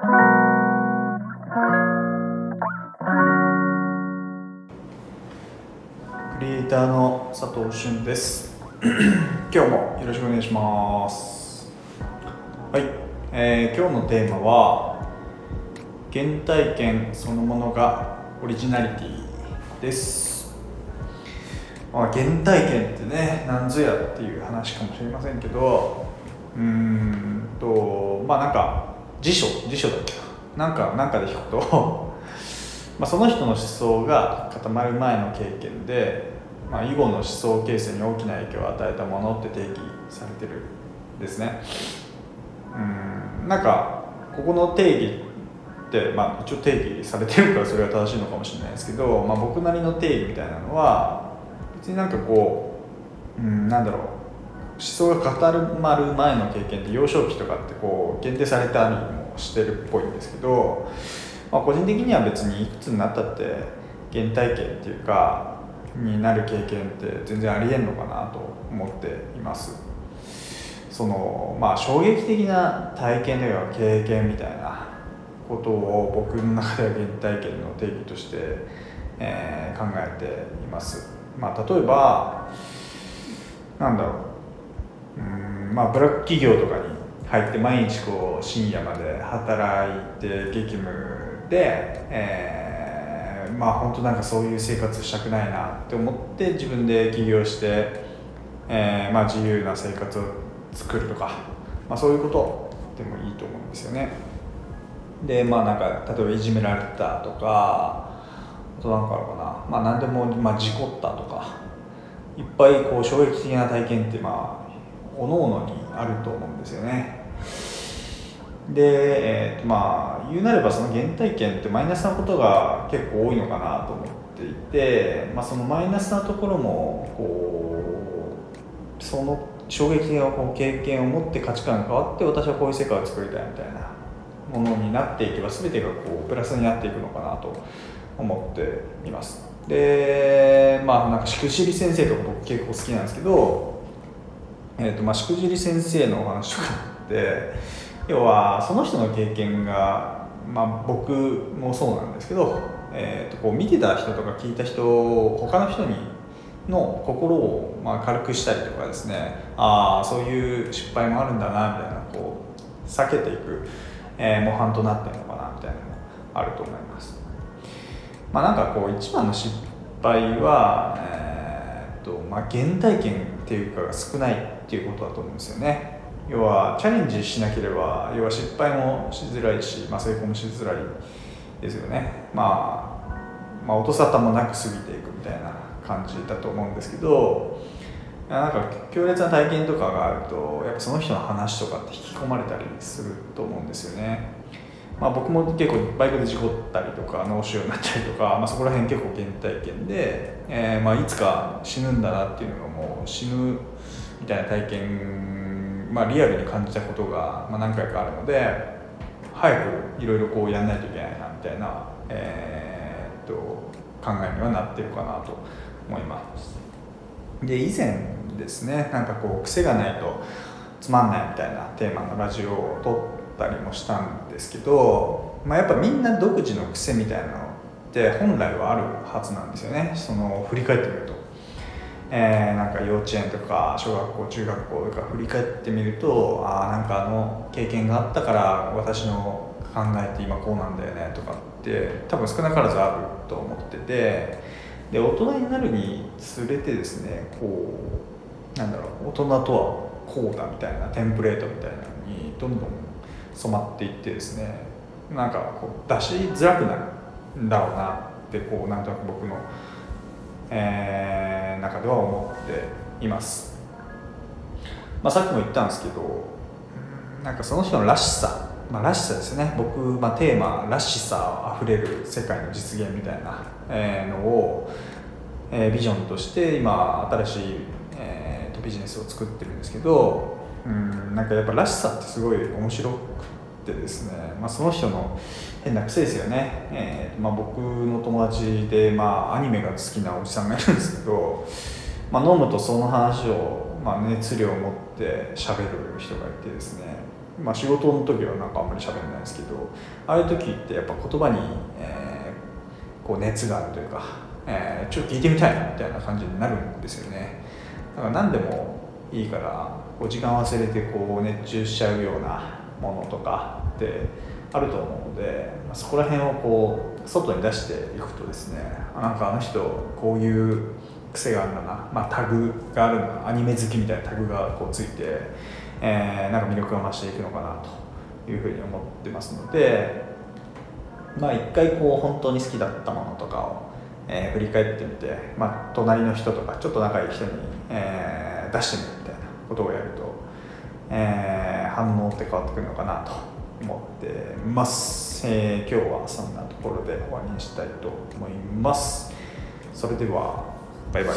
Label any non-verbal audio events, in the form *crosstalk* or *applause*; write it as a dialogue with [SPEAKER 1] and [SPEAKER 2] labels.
[SPEAKER 1] クリエイターの佐藤俊です。*coughs* 今日もよろしくお願いします。はい、えー今日のテーマは原体験そのものがオリジナリティです、まあ、原体験ってね何ぞやっていう話かもしれませんけどうーんとまあなんか辞書辞書だっけな。なんかなんかで聞くと *laughs* まあ、その人の思想が固まる前の経験で、まあ、以後の思想形成に大きな影響を与えたものって定義されてるんですね。うんなんかここの定義って、まあ、一応定義されてるからそれが正しいのかもしれないですけど、まあ、僕なりの定義みたいなのは別になんかこう、うん、なんだろう。想が固まる前の経験って幼少期とかってこう限定されたりもしてるっぽいんですけど、まあ、個人的には別にいくつになったって原体験っていうかになる経験って全然ありえんのかなと思っています。そのまあ衝撃的な体験というか経験みたいなことを僕の中では原体験の定義として、えー考えています。まあ例えばなんだろう。うんまあブラック企業とかに入って毎日こう深夜まで働いて激務で、えーまあ本当なんかそういう生活したくないなって思って自分で起業して、えーまあ自由な生活を作るとか、まあ、そういうことでもいいと思うんですよね。でまあなんか例えばいじめられたとかあとなんかあるかな。まあ何でも、まあ、事故ったとかいっぱいこう衝撃的な体験ってまあ各々にあると思うんですよね。で、えーとまあ言うなればその原体験ってマイナスなことが結構多いのかなと思っていて、まあ、そのマイナスなところもこうその衝撃的なこう経験を持って価値観が変わって私はこういう世界を作りたいみたいなものになっていけば全てがこうプラスになっていくのかなと思っています。でまあなんかしくじり先生とか僕結構好きなんですけど、えーとまあ、しくじり先生のお話とかって要はその人の経験が、まあ、僕もそうなんですけど、えー、とこう見てた人とか聞いた人他の人にの心をまあ軽くしたりとかですねああそういう失敗もあるんだなみたいなこう避けていく、えー模範となってるのかなみたいなのもあると思います。まあ、なんかこう一番の失敗は、えーっとまあ、原体験っていうかが少ないっていうことだと思うんですよね。要はチャレンジしなければ要は失敗もしづらいし、まあ、成功もしづらいですよね、まあ、まあ音沙汰もなく過ぎていくみたいな感じだと思うんですけどなんか強烈な体験とかがあるとやっぱその人の話とかって引き込まれたりすると思うんですよね。まあ、僕も結構バイクで事故ったりとか脳腫瘍になったりとか、まあ、そこら辺結構原体験で、えーまあ、いつか死ぬんだなっていうのがもう死ぬみたいな体験、まあ、リアルに感じたことが、まあ、何回かあるので早くいろいろこうやんないといけないなみたいな、えーっと考えにはなってるかなと思います。で以前ですねなんかこう癖がないとつまんないみたいなテーマのラジオを撮ったりもしたんですけど、まあ、やっぱみんな独自の癖みたいなのって本来はあるはずなんですよね。その振り返ってみると、えーなんか幼稚園とか小学校中学校とか振り返ってみるとああなんかあの経験があったから私の考えって今こうなんだよねとかって多分少なからずあると思っててで大人になるにつれてですねこうなんだろう大人とはこうだみたいなテンプレートみたいなのにどんどん染まっていってですねなんかこう出しづらくなるんだろうなってこうなんとなく僕の、えー中では思っています、まあ、さっきも言ったんですけどなんかその人のらしさ、まあ、らしさですね。僕、まあ、テーマ「らしさあふれる世界の実現」みたいな、えーのを、えービジョンとして今新しい、えーとビジネスを作ってるんですけどうんなんかやっぱらしさってすごい面白くてですね、まあ、その人の変な癖ですよね、えーまあ、僕の友達で、まあ、アニメが好きなおじさんがいるんですけど、まあ、飲むとその話を、まあ、熱量を持って喋る人がいてですね、まあ、仕事の時はなんかあんまり喋んないですけどああいう時ってやっぱ言葉に、えー、こう熱があるというか、えー、ちょっと聞いてみたいなみたいな感じになるんですよね。だから何でもいいからこう時間忘れてこう熱中しちゃうようなものとかってあると思うので、そこら辺をこう外に出していくとですねなんかあの人こういう癖があるんだな、まあ、タグがあるんだなアニメ好きみたいなタグがこうついて、えー、なんか魅力が増していくのかなというふうに思ってますのでまあ一回こう本当に好きだったものとかを、えー、振り返ってみて、まあ、隣の人とかちょっと仲いい人に、えー、出してみる。ことをやると、えー、反応って変わってくるのかなと思ってます、えー、今日はそんなところで終わりにしたいと思います。それではバイバイ。